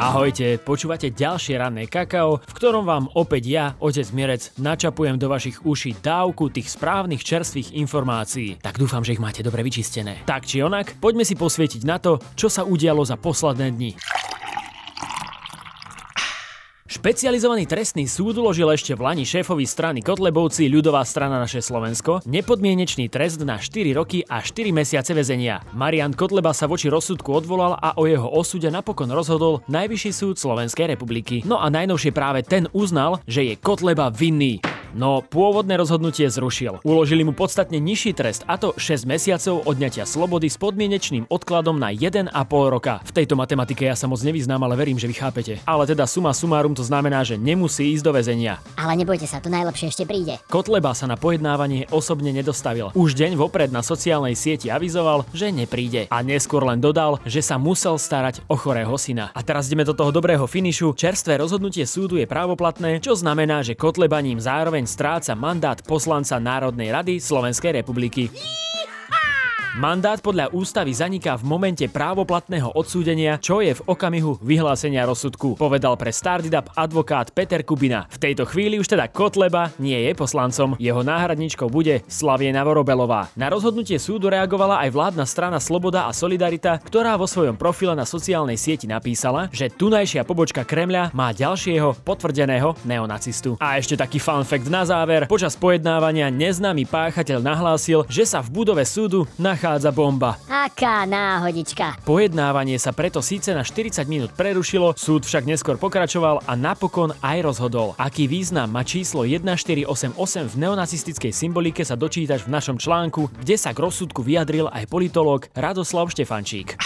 Ahojte, počúvate ďalšie ranné kakao, v ktorom vám opäť ja, otec Mierec, načapujem do vašich uší dávku tých správnych čerstvých informácií. Tak dúfam, že ich máte dobre vyčistené. Tak či onak, poďme si posvietiť na to, čo sa udialo za posledné dni. Špecializovaný trestný súd uložil ešte v Lani šéfovi strany Kotlebovci ľudová strana naše Slovensko nepodmienečný trest na 4 roky a 4 mesiace väzenia. Marian Kotleba sa voči rozsudku odvolal a o jeho osude napokon rozhodol Najvyšší súd Slovenskej republiky. No a najnovšie práve ten uznal, že je Kotleba vinný. No, pôvodné rozhodnutie zrušil. Uložili mu podstatne nižší trest, a to 6 mesiacov odňatia slobody s podmienečným odkladom na 1,5 roka. V tejto matematike ja sa moc nevyznám, ale verím, že vy chápete. Ale teda suma sumárum to znamená, že nemusí ísť do väzenia. Ale nebojte sa, to najlepšie ešte príde. Kotleba sa na pojednávanie osobne nedostavil. Už deň vopred na sociálnej sieti avizoval, že nepríde. A neskôr len dodal, že sa musel starať o chorého syna. A teraz ideme do toho dobrého finišu. Čerstvé rozhodnutie súdu je právoplatné, čo znamená, že Kotleba ním zároveň zároveň stráca mandát poslanca Národnej rady Slovenskej republiky. Mandát podľa ústavy zaniká v momente právoplatného odsúdenia, čo je v okamihu vyhlásenia rozsudku, povedal pre Stardidap advokát Peter Kubina. V tejto chvíli už teda Kotleba nie je poslancom, jeho náhradničkou bude Slaviena Vorobelová. Na rozhodnutie súdu reagovala aj vládna strana Sloboda a Solidarita, ktorá vo svojom profile na sociálnej sieti napísala, že tunajšia pobočka Kremľa má ďalšieho potvrdeného neonacistu. A ešte taký fun fact na záver. Počas pojednávania neznámy páchateľ nahlásil, že sa v budove súdu nachádza nachádza bomba. Aká náhodička. Pojednávanie sa preto síce na 40 minút prerušilo, súd však neskôr pokračoval a napokon aj rozhodol. Aký význam má číslo 1488 v neonacistickej symbolike sa dočítať v našom článku, kde sa k rozsudku vyjadril aj politológ Radoslav Štefančík.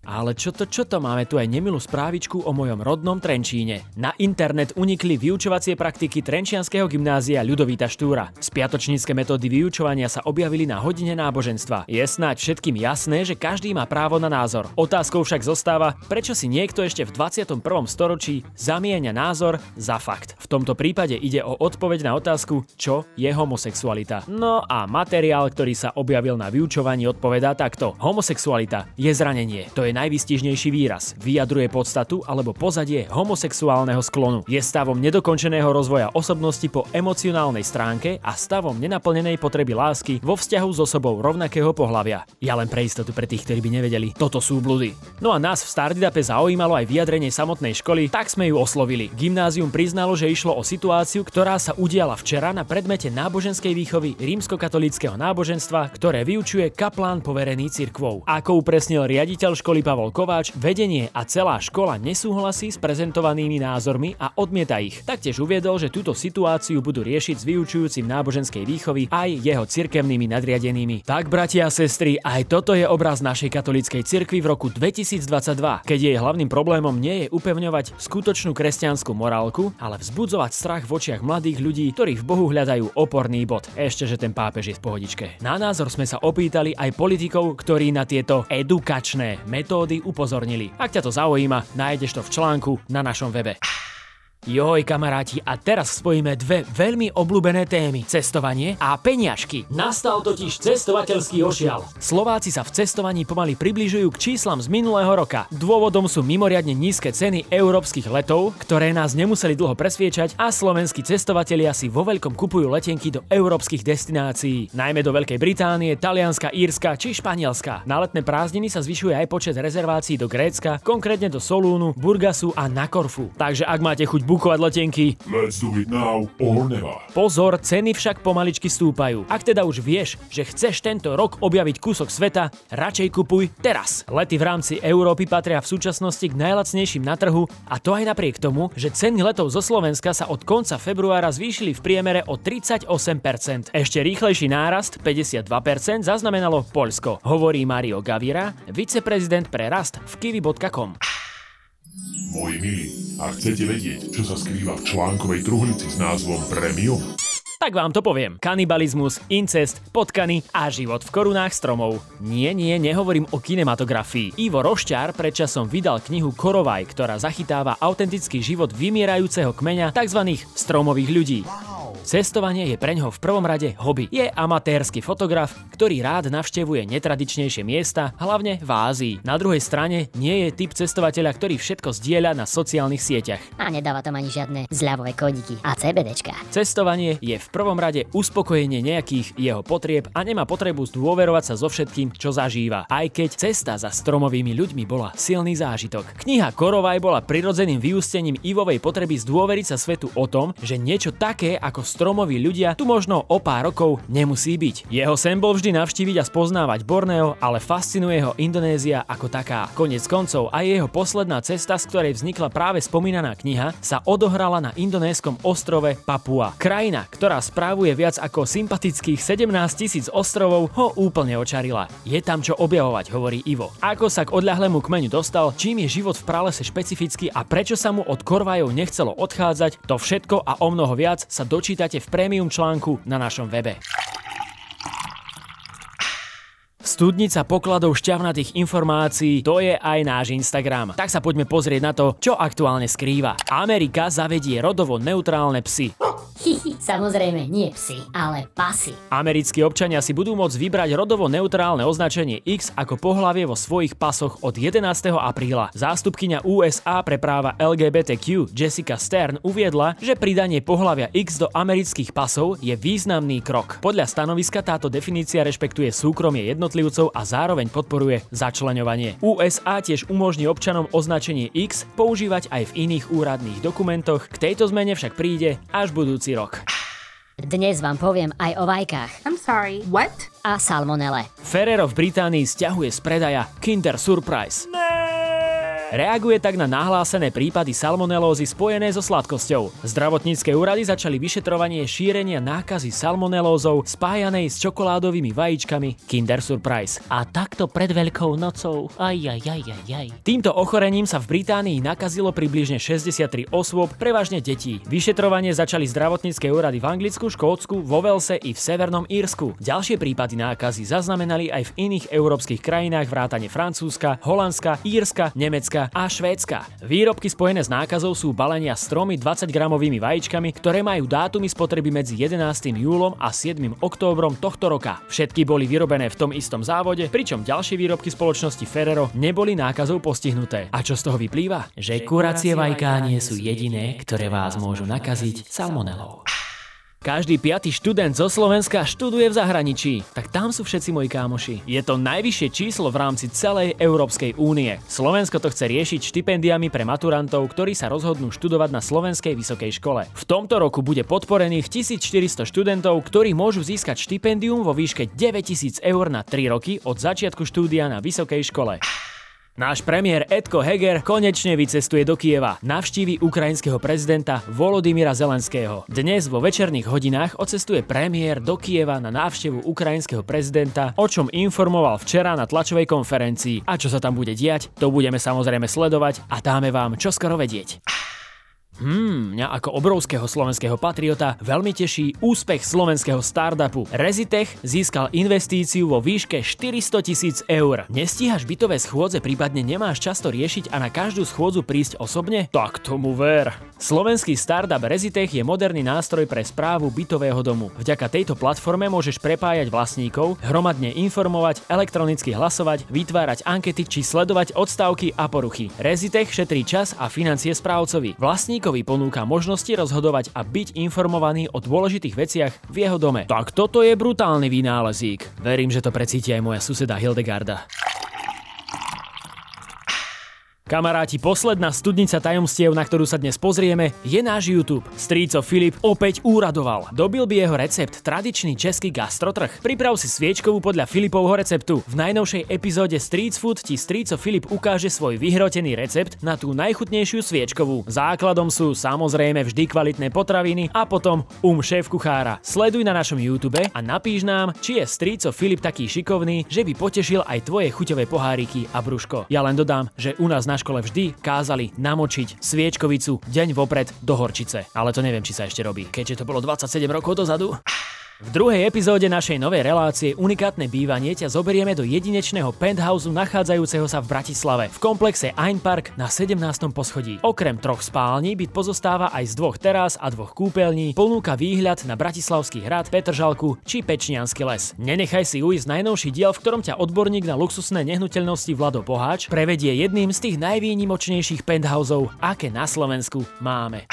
Ale čo to, čo to, máme tu aj nemilú správičku o mojom rodnom Trenčíne. Na internet unikli vyučovacie praktiky Trenčianského gymnázia Ľudovíta Štúra. Spiatočnícke metódy vyučovania sa objavili na hodine náboženstva. Je snáď všetkým jasné, že každý má právo na názor. Otázkou však zostáva, prečo si niekto ešte v 21. storočí zamieňa názor za fakt. V tomto prípade ide o odpoveď na otázku, čo je homosexualita. No a materiál, ktorý sa objavil na vyučovaní odpovedá takto. Homosexualita je zranenie. To je je najvystižnejší výraz. Vyjadruje podstatu alebo pozadie homosexuálneho sklonu. Je stavom nedokončeného rozvoja osobnosti po emocionálnej stránke a stavom nenaplnenej potreby lásky vo vzťahu s osobou rovnakého pohľavia. Ja len pre istotu pre tých, ktorí by nevedeli, toto sú blúdy. No a nás v Stardidape zaujímalo aj vyjadrenie samotnej školy, tak sme ju oslovili. Gymnázium priznalo, že išlo o situáciu, ktorá sa udiala včera na predmete náboženskej výchovy rímskokatolického náboženstva, ktoré vyučuje kaplán poverený cirkvou. Ako upresnil riaditeľ školy školy Pavol Kováč, vedenie a celá škola nesúhlasí s prezentovanými názormi a odmieta ich. Taktiež uviedol, že túto situáciu budú riešiť s vyučujúcim náboženskej výchovy aj jeho cirkevnými nadriadenými. Tak, bratia a sestry, aj toto je obraz našej katolíckej cirkvi v roku 2022, keď jej hlavným problémom nie je upevňovať skutočnú kresťanskú morálku, ale vzbudzovať strach v očiach mladých ľudí, ktorí v Bohu hľadajú oporný bod. Ešte, že ten pápež je v pohodičke. Na názor sme sa opýtali aj politikov, ktorí na tieto edukačné metódy metódy upozornili. Ak ťa to zaujíma, nájdeš to v článku na našom webe. Joj kamaráti, a teraz spojíme dve veľmi obľúbené témy. Cestovanie a peňažky. Nastal totiž cestovateľský ošial. Slováci sa v cestovaní pomaly približujú k číslam z minulého roka. Dôvodom sú mimoriadne nízke ceny európskych letov, ktoré nás nemuseli dlho presviečať a slovenskí cestovatelia si vo veľkom kupujú letenky do európskych destinácií, najmä do Veľkej Británie, Talianska, Írska či Španielska. Na letné prázdniny sa zvyšuje aj počet rezervácií do Grécka, konkrétne do Solúnu, Burgasu a na Korfu. Takže ak máte chuť bukovať letenky. Let's do it now or never. Pozor, ceny však pomaličky stúpajú. Ak teda už vieš, že chceš tento rok objaviť kúsok sveta, radšej kupuj teraz. Lety v rámci Európy patria v súčasnosti k najlacnejším na trhu a to aj napriek tomu, že ceny letov zo Slovenska sa od konca februára zvýšili v priemere o 38%. Ešte rýchlejší nárast, 52%, zaznamenalo Poľsko, hovorí Mario Gavira, viceprezident pre rast v kiwi.com. Moji milí, a chcete vedieť, čo sa skrýva v článkovej truhlici s názvom Premium? Tak vám to poviem. Kanibalizmus, incest, potkany a život v korunách stromov. Nie, nie, nehovorím o kinematografii. Ivo Rošťár predčasom vydal knihu Korovaj, ktorá zachytáva autentický život vymierajúceho kmeňa tzv. stromových ľudí. Cestovanie je preňho v prvom rade hobby. Je amatérsky fotograf, ktorý rád navštevuje netradičnejšie miesta, hlavne v Ázii. Na druhej strane nie je typ cestovateľa, ktorý všetko zdieľa na sociálnych sieťach. A nedáva tam ani žiadne zľavové kódiky a CBDčka. Cestovanie je v prvom rade uspokojenie nejakých jeho potrieb a nemá potrebu zdôverovať sa so všetkým, čo zažíva. Aj keď cesta za stromovými ľuďmi bola silný zážitok. Kniha Korovaj bola prirodzeným vyústením Ivovej potreby zdôveriť sa svetu o tom, že niečo také ako stromoví ľudia tu možno o pár rokov nemusí byť. Jeho sen bol vždy navštíviť a spoznávať Borneo, ale fascinuje ho Indonézia ako taká. Konec koncov aj jeho posledná cesta, z ktorej vznikla práve spomínaná kniha, sa odohrala na indonéskom ostrove Papua. Krajina, ktorá správuje viac ako sympatických 17 tisíc ostrovov, ho úplne očarila. Je tam čo objavovať, hovorí Ivo. Ako sa k odľahlému kmeňu dostal, čím je život v pralese špecifický a prečo sa mu od Korvajov nechcelo odchádzať, to všetko a o mnoho viac sa dočítate v prémium článku na našom webe. Studnica pokladov šťavnatých informácií, to je aj náš Instagram. Tak sa poďme pozrieť na to, čo aktuálne skrýva. Amerika zavedie rodovo neutrálne psy. Samozrejme nie psy, ale pasy. Americkí občania si budú môcť vybrať rodovo neutrálne označenie X ako pohlavie vo svojich pasoch od 11. apríla. Zástupkyňa USA pre práva LGBTQ Jessica Stern uviedla, že pridanie pohlavia X do amerických pasov je významný krok. Podľa stanoviska táto definícia rešpektuje súkromie jednotlivcov a zároveň podporuje začleňovanie. USA tiež umožní občanom označenie X používať aj v iných úradných dokumentoch, k tejto zmene však príde až budúci rok. Dnes vám poviem aj o vajkách I'm sorry, what? a salmonele. Ferrero v Británii stiahuje z predaja Kinder Surprise. Reaguje tak na nahlásené prípady salmonelózy spojené so sladkosťou. Zdravotnícke úrady začali vyšetrovanie šírenia nákazy salmonelózou spájanej s čokoládovými vajíčkami Kinder Surprise. A takto pred Veľkou nocou. Aj, aj, aj, aj, aj. Týmto ochorením sa v Británii nakazilo približne 63 osôb, prevažne detí. Vyšetrovanie začali zdravotnícke úrady v Anglicku, Škótsku, vo Velse i v Severnom Írsku. Ďalšie prípady nákazy zaznamenali aj v iných európskych krajinách vrátane Francúzska, Holandska, Írska, Nemecka a Švédska. Výrobky spojené s nákazou sú balenia s tromi 20 gramovými vajíčkami, ktoré majú dátumy spotreby medzi 11. júlom a 7. októbrom tohto roka. Všetky boli vyrobené v tom istom závode, pričom ďalšie výrobky spoločnosti Ferrero neboli nákazou postihnuté. A čo z toho vyplýva? Že kuracie vajká nie sú jediné, ktoré vás môžu nakaziť salmonelou. Každý piatý študent zo Slovenska študuje v zahraničí. Tak tam sú všetci moji kámoši. Je to najvyššie číslo v rámci celej Európskej únie. Slovensko to chce riešiť štipendiami pre maturantov, ktorí sa rozhodnú študovať na Slovenskej vysokej škole. V tomto roku bude podporených 1400 študentov, ktorí môžu získať štipendium vo výške 9000 eur na 3 roky od začiatku štúdia na vysokej škole. Náš premiér Edko Heger konečne vycestuje do Kieva. Navštívi ukrajinského prezidenta Volodymyra Zelenského. Dnes vo večerných hodinách ocestuje premiér do Kieva na návštevu ukrajinského prezidenta, o čom informoval včera na tlačovej konferencii. A čo sa tam bude diať, to budeme samozrejme sledovať a dáme vám čoskoro vedieť. Hmm, mňa ako obrovského slovenského patriota veľmi teší úspech slovenského startupu. Rezitech získal investíciu vo výške 400 tisíc eur. Nestíhaš bytové schôdze, prípadne nemáš často riešiť a na každú schôdzu prísť osobne? Tak tomu ver. Slovenský startup Rezitech je moderný nástroj pre správu bytového domu. Vďaka tejto platforme môžeš prepájať vlastníkov, hromadne informovať, elektronicky hlasovať, vytvárať ankety či sledovať odstávky a poruchy. Rezitech šetrí čas a financie správcovi. Vlastníkov Majkovi ponúka možnosti rozhodovať a byť informovaný o dôležitých veciach v jeho dome. Tak toto je brutálny vynálezík. Verím, že to precíti aj moja suseda Hildegarda. Kamaráti, posledná studnica tajomstiev, na ktorú sa dnes pozrieme, je náš YouTube. Stríco Filip opäť úradoval. Dobil by jeho recept tradičný český gastrotrh. Priprav si sviečkovú podľa Filipovho receptu. V najnovšej epizóde Street Food ti Stríco Filip ukáže svoj vyhrotený recept na tú najchutnejšiu sviečkovú. Základom sú samozrejme vždy kvalitné potraviny a potom um šéf kuchára. Sleduj na našom YouTube a napíš nám, či je Stríco Filip taký šikovný, že by potešil aj tvoje chuťové poháriky a brúško. Ja len dodám, že u nás na škole vždy kázali namočiť sviečkovicu deň vopred do horčice. Ale to neviem, či sa ešte robí, keďže to bolo 27 rokov dozadu. V druhej epizóde našej novej relácie Unikátne bývanie ťa zoberieme do jedinečného penthouse nachádzajúceho sa v Bratislave v komplexe Einpark na 17. poschodí. Okrem troch spální byt pozostáva aj z dvoch terás a dvoch kúpeľní, ponúka výhľad na Bratislavský hrad, Petržalku či Pečniansky les. Nenechaj si ujsť najnovší diel, v ktorom ťa odborník na luxusné nehnuteľnosti Vlado Poháč prevedie jedným z tých najvýnimočnejších penthouseov, aké na Slovensku máme.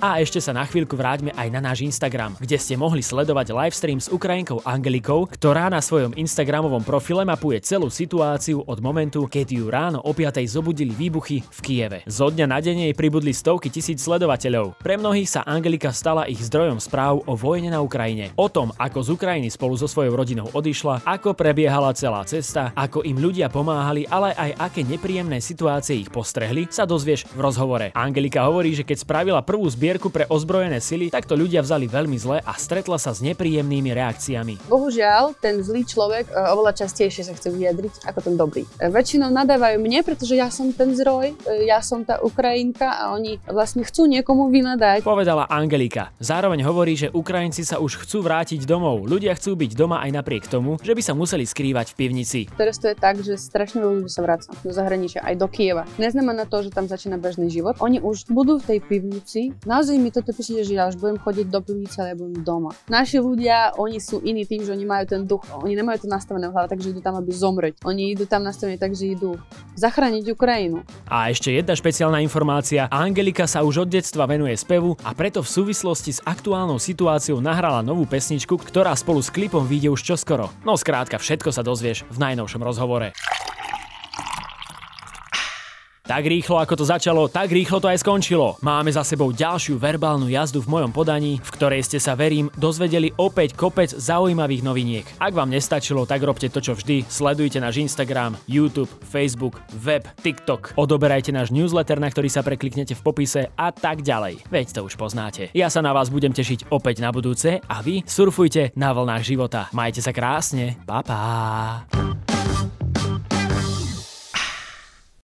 A ešte sa na chvíľku vráťme aj na náš Instagram, kde ste mohli sledovať livestream s Ukrajinkou Angelikou, ktorá na svojom Instagramovom profile mapuje celú situáciu od momentu, keď ju ráno o 5. zobudili výbuchy v Kieve. Zo dňa na deň jej pribudli stovky tisíc sledovateľov. Pre mnohých sa Angelika stala ich zdrojom správ o vojne na Ukrajine. O tom, ako z Ukrajiny spolu so svojou rodinou odišla, ako prebiehala celá cesta, ako im ľudia pomáhali, ale aj aké nepríjemné situácie ich postrehli, sa dozvieš v rozhovore. Angelika hovorí, že keď spravila prvú zbier zbierku pre ozbrojené sily, tak to ľudia vzali veľmi zle a stretla sa s nepríjemnými reakciami. Bohužiaľ, ten zlý človek e, oveľa častejšie sa chce vyjadriť ako ten dobrý. E, väčšinou nadávajú mne, pretože ja som ten zdroj, e, ja som tá Ukrajinka a oni vlastne chcú niekomu vynadať. Povedala Angelika. Zároveň hovorí, že Ukrajinci sa už chcú vrátiť domov. Ľudia chcú byť doma aj napriek tomu, že by sa museli skrývať v pivnici. Teraz to je tak, že strašne veľa ľudí sa vracia do zahraničia, aj do Kieva. Neznamená to, že tam začína bežný život. Oni už budú v tej pivnici, naozaj mi toto píšete, že ja už budem chodiť do pivnice, ale ja budem doma. Naši ľudia, oni sú iní tým, že oni majú ten duch, oni nemajú to nastavené v hlave, takže idú tam, aby zomrieť. Oni idú tam nastavené tak, že idú zachrániť Ukrajinu. A ešte jedna špeciálna informácia. Angelika sa už od detstva venuje spevu a preto v súvislosti s aktuálnou situáciou nahrala novú pesničku, ktorá spolu s klipom vyjde už čoskoro. No skrátka, všetko sa dozvieš v najnovšom rozhovore. Tak rýchlo ako to začalo, tak rýchlo to aj skončilo. Máme za sebou ďalšiu verbálnu jazdu v mojom podaní, v ktorej ste sa, verím, dozvedeli opäť kopec zaujímavých noviniek. Ak vám nestačilo, tak robte to, čo vždy. Sledujte náš Instagram, YouTube, Facebook, web, TikTok. Odoberajte náš newsletter, na ktorý sa prekliknete v popise a tak ďalej. Veď to už poznáte. Ja sa na vás budem tešiť opäť na budúce a vy surfujte na vlnách života. Majte sa krásne. Pa, pa.